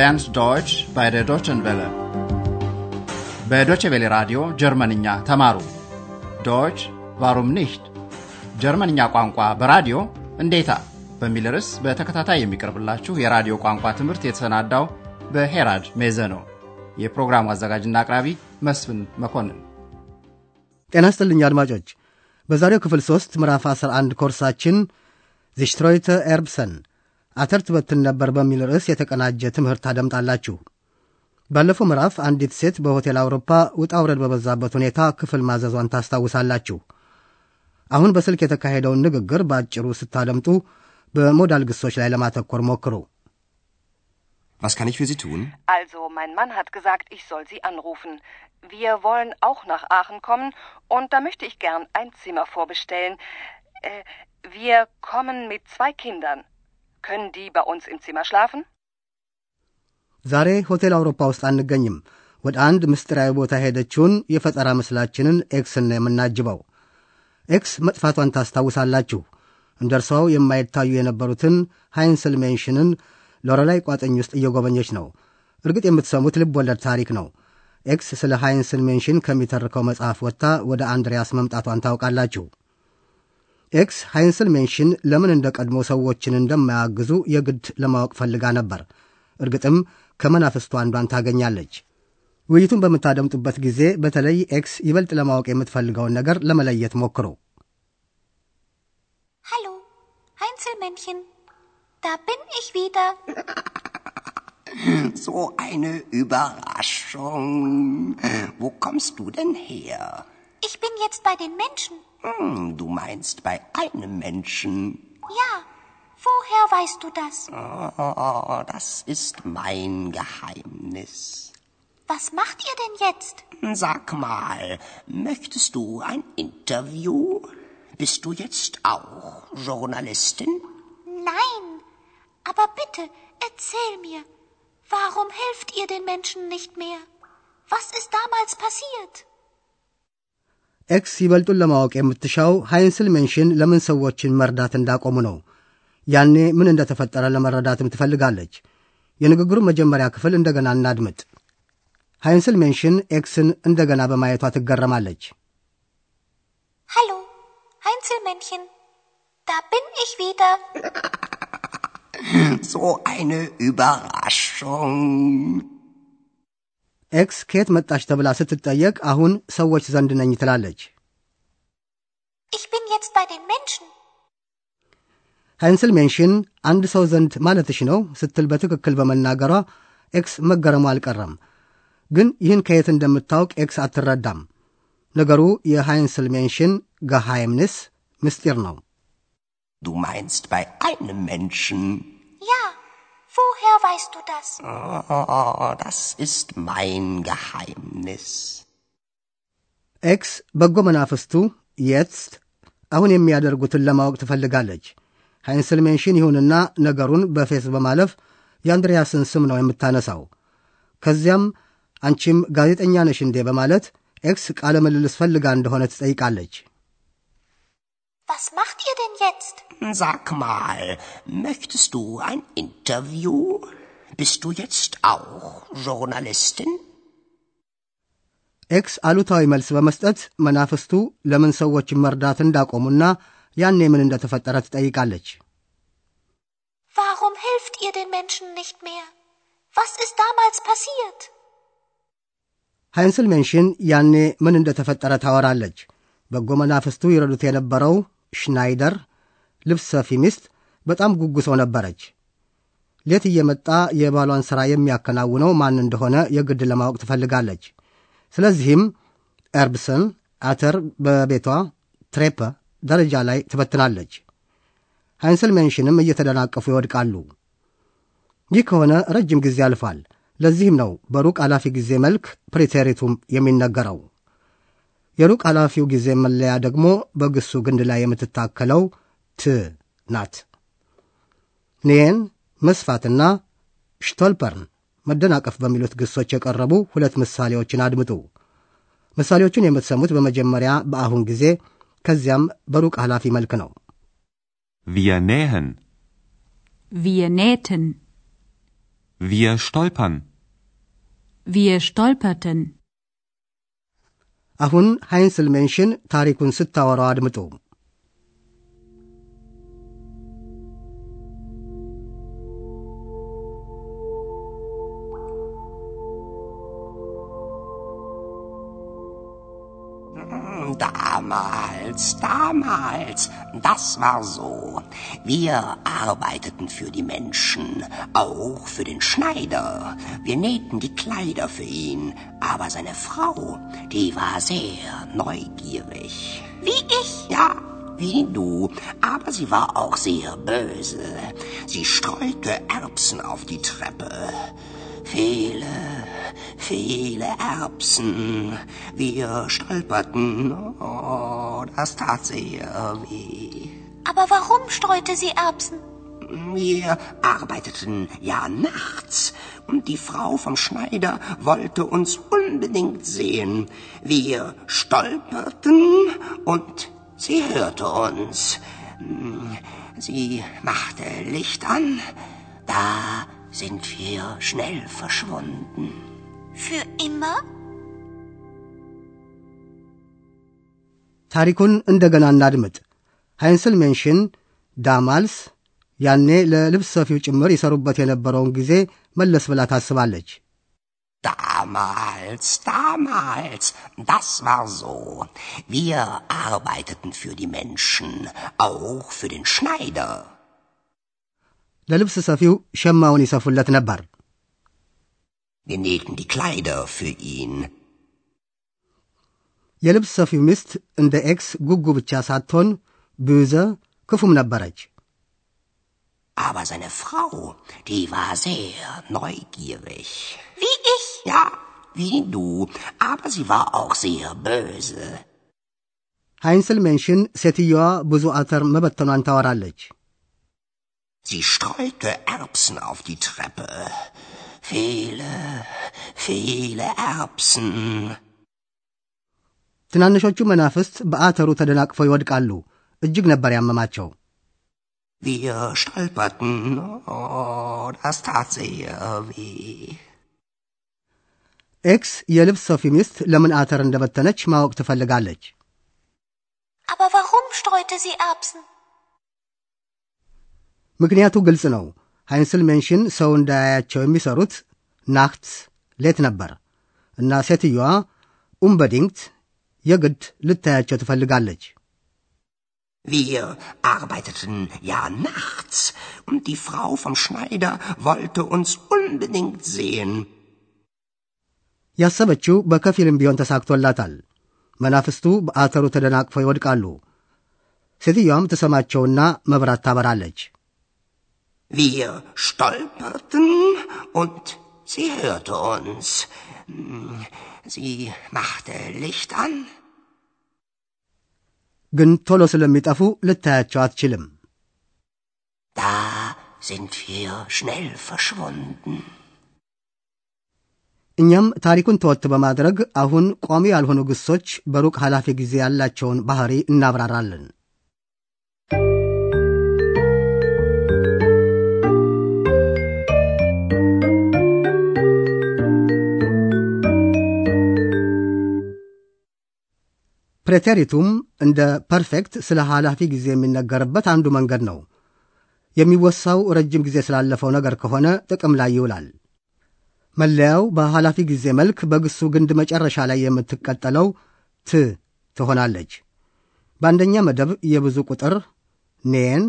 lernt Deutsch bei der Deutschen Welle. በዶቼ ቬለ ራዲዮ ጀርመንኛ ተማሩ። Deutsch warum nicht ጀርመንኛ ቋንቋ በራዲዮ እንዴታ በሚል ርዕስ በተከታታይ የሚቀርብላችሁ የራዲዮ ቋንቋ ትምህርት የተሰናዳው በሄራድ ሜዘ ነው። የፕሮግራሙ አዘጋጅና አቅራቢ መስፍን መኮንን። ጤና ይስጥልኝ አድማጮች። በዛሬው ክፍል ሦስት ምዕራፍ 11 ኮርሳችን ዚሽትሮይተ ኤርብሰን አተር ትበትን ነበር በሚል ርዕስ የተቀናጀ ትምህርት ታደምጣላችሁ። ባለፈው ምዕራፍ አንዲት ሴት በሆቴል አውሮፓ ውጣ ውረድ በበዛበት ሁኔታ ክፍል ማዘዟን ታስታውሳላችሁ። አሁን በስልክ የተካሄደውን ንግግር በአጭሩ ስታደምጡ በሞዳል ግሶች ላይ ለማተኮር ሞክሩ። Was kann ich für Sie tun? Also, mein Mann hat gesagt, ich soll Sie anrufen. Wir wollen auch nach Aachen kommen und da möchte ich gern ein Zimmer vorbestellen. Äh, wir kommen mit zwei Kindern. Können die bei uns im Zimmer schlafen? ዛሬ ሆቴል አውሮፓ ውስጥ አንገኝም። ወደ አንድ ምስጢራዊ ቦታ የሄደችውን የፈጠራ ምስላችንን ኤክስን የምናጅበው። ኤክስ መጥፋቷን ታስታውሳላችሁ። እንደ እርሷው የማይታዩ የነበሩትን Heinzelmännchen ን ሎረላይ ቋጥኝ ውስጥ እየጎበኘች ነው። እርግጥ የምትሰሙት ልብ ወለድ ታሪክ ነው። ኤክስ ስለ Heinzelmännchen ከሚተርከው መጽሐፍ ወጥታ ወደ አንድሪያስ መምጣቷን ታውቃላችሁ። ኤክስ Heinzelmännchen ለምን እንደ ቀድሞ ሰዎችን እንደማያግዙ የግድ ለማወቅ ፈልጋ ነበር። እርግጥም ከመናፍስቱ አንዷን ታገኛለች። ውይይቱን በምታደምጡበት ጊዜ በተለይ ኤክስ ይበልጥ ለማወቅ የምትፈልገውን ነገር ለመለየት ሞክሩ። Hallo, Heinzelmännchen. Da bin ich wieder. So eine Überraschung. Wo kommst du denn her? Ich bin jetzt bei den Menschen. Hm, du meinst bei einem Menschen. Ja, woher weißt du das? Oh, das ist mein Geheimnis. Was macht ihr denn jetzt? Sag mal, möchtest du ein Interview? Bist du jetzt auch Journalistin? Nein, aber bitte, erzähl mir. Warum helft ihr den Menschen nicht mehr? Was ist damals passiert? ኤክስ ይበልጡን ለማወቅ የምትሻው Heinzelmännchen ለምን ሰዎችን መርዳት እንዳቆሙ ነው። ያኔ ምን እንደተፈጠረ ለመረዳትም ትፈልጋለች። የንግግሩ መጀመሪያ ክፍል እንደገና እናድምጥ። Heinzelmännchen ኤክስን እንደገና በማየቷ ትገረማለች። Hallo, Heinzelmännchen. Da bin ich wieder. So eine Überraschung. ኤክስ ከየት መጣች ተብላ ስትጠየቅ አሁን ሰዎች ዘንድ ነኝ ትላለች። Ich bin jetzt bei den Menschen. Heinzelmännchen አንድ ሰው ዘንድ ማለትሽ ነው ስትል በትክክል በመናገሯ ኤክስ መገረሙ አልቀረም። ግን ይህን ከየት እንደምታውቅ ኤክስ አትረዳም። ነገሩ የ Heinzelmännchen Geheimnis ምስጢር ነው። Du meinst bei einem Menschen. Woher weißt du das? Oh, das ist mein Geheimnis. ኤክስ በጎ መናፍስቱ jetzt አሁን የሚያደርጉትን ለማወቅ ትፈልጋለች። Heinzelmännchen ይሁንና ነገሩን በፌዝ በማለፍ የአንድሪያስን ስም ነው የምታነሳው። ከዚያም አንቺም ጋዜጠኛ ነሽ እንዴ በማለት ኤክስ ቃለ ምልልስ ፈልጋ እንደሆነ ትጠይቃለች። Was macht ihr denn jetzt? Sag mal, möchtest du ein Interview? Bist du jetzt auch Journalistin? ኤክስ አሉታዊ መልስ በመስጠት መናፍስቱ ለምን ሰዎችን መርዳት እንዳቆሙና ያኔ ምን እንደተፈጠረ ትጠይቃለች። Warum helft ihr den Menschen nicht mehr? Was ist damals passiert? ሃይንስል ሜንሽን ያኔ ምን እንደተፈጠረ ታወራለች። በጎ መናፍስቱ ይረዱት የነበረው ሽናይደር ልብስ ሰፊ ሚስት በጣም ጉጉ ሰው ነበረች። ሌት እየመጣ የባሏን ሥራ የሚያከናውነው ማን እንደሆነ የግድ ለማወቅ ትፈልጋለች። ስለዚህም Erbsen አተር በቤቷ Treppe ደረጃ ላይ ትበትናለች። Heinzelmännchen ም እየተደናቀፉ ይወድቃሉ። ይህ ከሆነ ረጅም ጊዜ አልፏል። ለዚህም ነው በሩቅ ኃላፊ ጊዜ መልክ Präteritum የሚነገረው። የሩቅ ኃላፊው ጊዜ መለያ ደግሞ በግሱ ግንድ ላይ የምትታከለው ት ናት። nähen መስፋትና stolpern መደናቀፍ በሚሉት ግሶች የቀረቡ ሁለት ምሳሌዎችን አድምጡ። ምሳሌዎቹን የምትሰሙት በመጀመሪያ በአሁን ጊዜ ከዚያም በሩቅ ኃላፊ መልክ ነው። Wir nähen. Wir nähten. Wir stolpern. Wir stolperten. አሁን Heinzelmännchen ታሪኩን ስታወራው አድምጡ። das war so. Wir arbeiteten für die Menschen, auch für den Schneider. Wir nähten die Kleider für ihn, aber seine Frau, die war sehr neugierig. Wie ich. Ja, wie du, aber sie war auch sehr böse. Sie streute Erbsen auf die Treppe. Viele, viele Erbsen. Wir stolperten. Oh, das tat sehr weh. Aber warum streute sie Erbsen? Wir arbeiteten ja nachts und die Frau vom Schneider wollte uns unbedingt sehen. Wir stolperten und sie hörte uns. Sie machte Licht an. Da sind wir schnell verschwunden. Für immer? ታሪኩን እንደገና እናድምጥ። ሃይንስል ሜንሽን ዳማልስ ያኔ ለልብስ ሰፊው ጭምር ይሰሩበት የነበረውን ጊዜ መለስ ብላ ታስባለች። Damals, damals, das war so. Wir arbeiteten für die Menschen, auch für den Schneider. ለልብስ ሰፊው ሸማውን ይሰፉለት ነበር። Wir nähten die Kleider für ihn. የልብስ ሰፊው ሚስት እንደ ኤክስ ጉጉ ብቻ ሳትሆን böse ክፉም ነበረች። Aber seine Frau, die war sehr neugierig. Wie ich. Ja, wie du, aber sie war auch sehr böse. Heinzelmännchen ሴትየዋ ብዙ አተር መበተኗን ታወራለች። Sie streute Erbsen auf die Treppe. Viele, viele Erbsen. ትናንሾቹ መናፍስት በአተሩ ተደናቅፈው ይወድቃሉ። እጅግ ነበር ያመማቸው። Wir stolperten. Oh, das tat sehr weh. ኤክስ የልብስ ሰፊ ሚስት ለምን አተር እንደበተነች ማወቅ ትፈልጋለች። Aber warum streute sie Erbsen? ምክንያቱ ግልጽ ነው። Heinzelmännchen ሰው እንዳያያቸው የሚሰሩት nachts ሌት ነበር እና ሴትየዋ unbedingt የግድ ልታያቸው ትፈልጋለች። Wir arbeiteten ja nachts und die Frau vom Schneider wollte uns unbedingt sehen. ያሰበችው በከፊልም ቢሆን ተሳክቶላታል። መናፍስቱ በአተሩ ተደናቅፈው ይወድቃሉ። ሴትየዋም ትሰማቸውና መብራት ታበራለች። Wir stolperten und sie hörte uns. Sie machte Licht an. ግን ቶሎ ስለሚጠፉ ልታያቸው አትችልም። Da sind wir schnell verschwunden. እኛም ታሪኩን ተወት በማድረግ አሁን ቋሚ ያልሆኑ ግሶች በሩቅ ኃላፊ ጊዜ ያላቸውን ባህሪ እናብራራለን። Präteritum እንደ Perfekt ስለ ኃላፊ ጊዜ የሚነገርበት አንዱ መንገድ ነው። የሚወሳው ረጅም ጊዜ ስላለፈው ነገር ከሆነ ጥቅም ላይ ይውላል። መለያው በኃላፊ ጊዜ መልክ በግሱ ግንድ መጨረሻ ላይ የምትቀጠለው ት ትሆናለች። በአንደኛ መደብ የብዙ ቁጥር ኔን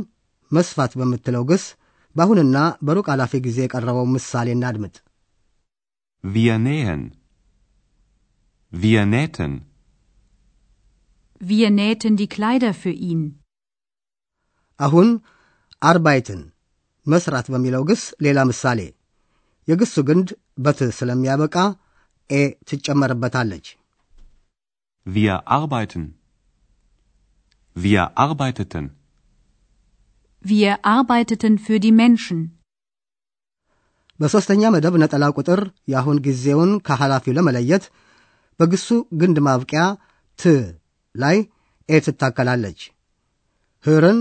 መስፋት በምትለው ግስ በአሁንና በሩቅ ኃላፊ ጊዜ የቀረበው ምሳሌ እናድምጥ። Wir nähen. Wir nähten. Wir nähten die Kleider für ihn. አሁን አርባይትን መስራት በሚለው ግስ ሌላ ምሳሌ የግሱ ግንድ በት ስለሚያበቃ ኤ ትጨመርበታለች። Wir arbeiten. Wir arbeiteten. Wir arbeiteten für die Menschen. በሦስተኛ መደብ ነጠላ ቁጥር የአሁን ጊዜውን ከኃላፊው ለመለየት በግሱ ግንድ ማብቂያ ት ላይ ኤ ትታከላለች። ህርን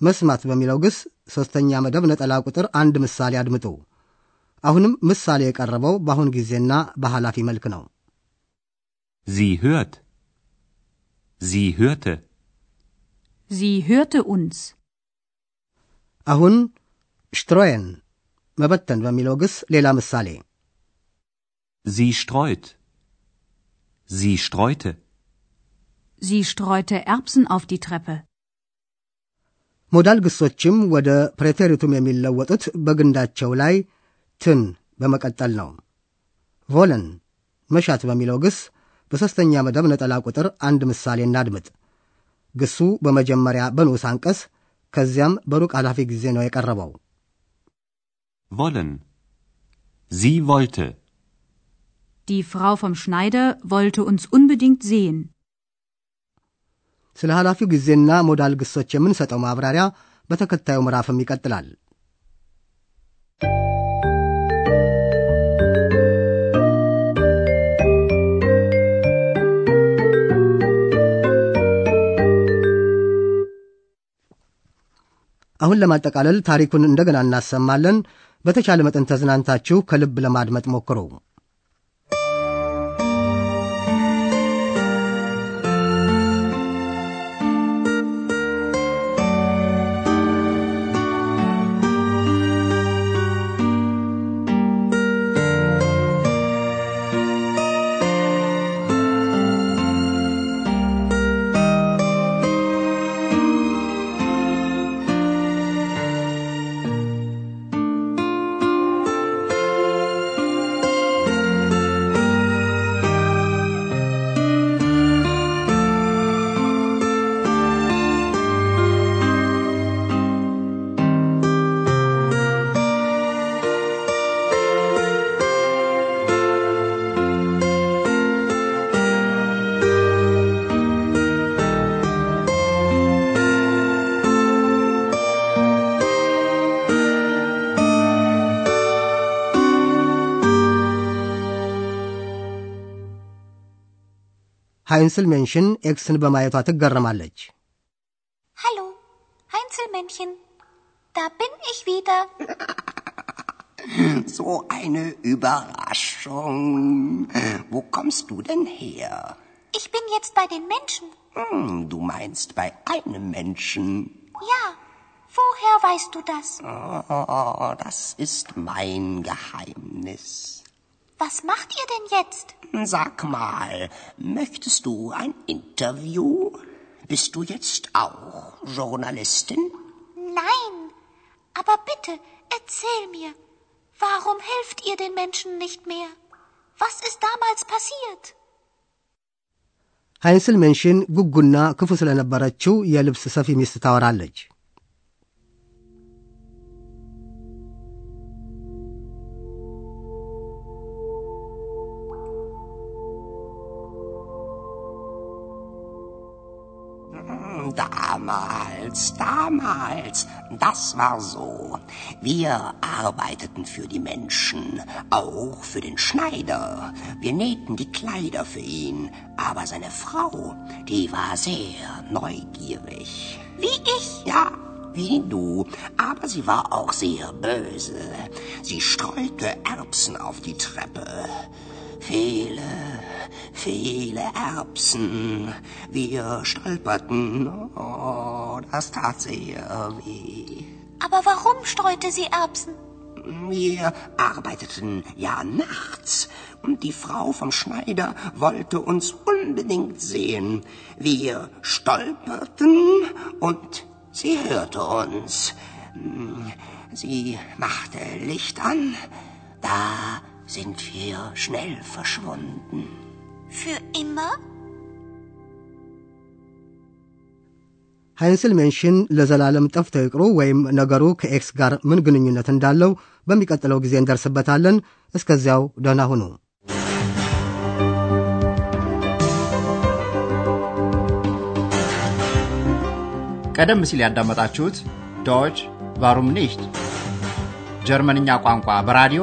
መስማት በሚለው ግስ ሦስተኛ መደብ ነጠላ ቁጥር አንድ ምሳሌ አድምጡ። አሁንም ምሳሌ የቀረበው በአሁን ጊዜና በኃላፊ መልክ ነው። Sie hört. Sie hörte. Sie hörte uns. አሁን ሽትሮየን መበተን በሚለው ግስ ሌላ ምሳሌ Sie streut. Sie streute. Sie streute Erbsen auf die Treppe. ሞዳል ግሶችም ወደ ፕሬቴሪቱም የሚለወጡት በግንዳቸው ላይ ትን በመቀጠል ነው። ቮለን መሻት በሚለው ግስ በሦስተኛ መደብ ነጠላ ቁጥር አንድ ምሳሌ እናድምጥ። ግሱ በመጀመሪያ በንዑስ አንቀጽ ከዚያም በሩቅ ኃላፊ ጊዜ ነው የቀረበው። Wollen. Sie wollte. Die Frau vom Schneider wollte uns unbedingt sehen. ስለ ኃላፊው ጊዜና ሞዳል ግሶች የምንሰጠው ማብራሪያ በተከታዩ ምዕራፍም ይቀጥላል። አሁን ለማጠቃለል ታሪኩን እንደገና እናሰማለን። በተቻለ መጠን ተዝናንታችሁ ከልብ ለማድመጥ ሞክሩ። ሃይንስል ሜንሽን ኤክስን በማየቷ ትገረማለች። Hallo, Heinzelmännchen. Da bin ich wieder. So eine Überraschung. Wo kommst du denn her? Ich bin jetzt bei den Menschen. Hm, du meinst bei einem Menschen. Ja, woher weißt du das? Oh, das ist mein Geheimnis. Was macht ihr denn jetzt? Sag mal, möchtest du ein Interview? Bist du jetzt auch Journalistin? Nein, aber bitte, erzähl mir. Warum helft ihr den Menschen nicht mehr? Was ist damals passiert? ሃይንስል ሜንሽን ጉጉና ክፉ ስለነበረችው የልብስ ሰፊ ሚስት ታወራለች። Damals, damals, das war so. Wir arbeiteten für die Menschen, auch für den Schneider. Wir nähten die Kleider für ihn, aber seine Frau, die war sehr neugierig. Wie ich? Ja, wie du, aber sie war auch sehr böse. Sie streute Erbsen auf die Treppe. Viele, viele Erbsen. Wir stolperten. Oh, das tat sehr weh. Aber warum streute sie Erbsen? Wir arbeiteten ja nachts und die Frau vom Schneider wollte uns unbedingt sehen. Wir stolperten und sie hörte uns. Sie machte Licht an. Da sind wir schnell verschwunden. Für immer? Heinzelmännchen ለዘላለም ጠፍተው ይቀሩ ወይም ነገሩ ከ Ex ጋር ምን ግንኙነት እንዳለው በሚቀጥለው ጊዜ እንደርስበታለን። እስከዚያው ደህና ሁኑ። ቀደም ሲል ያዳመጣችሁት ዶች ቫሩም ኒሽት ጀርመንኛ ቋንቋ በራዲዮ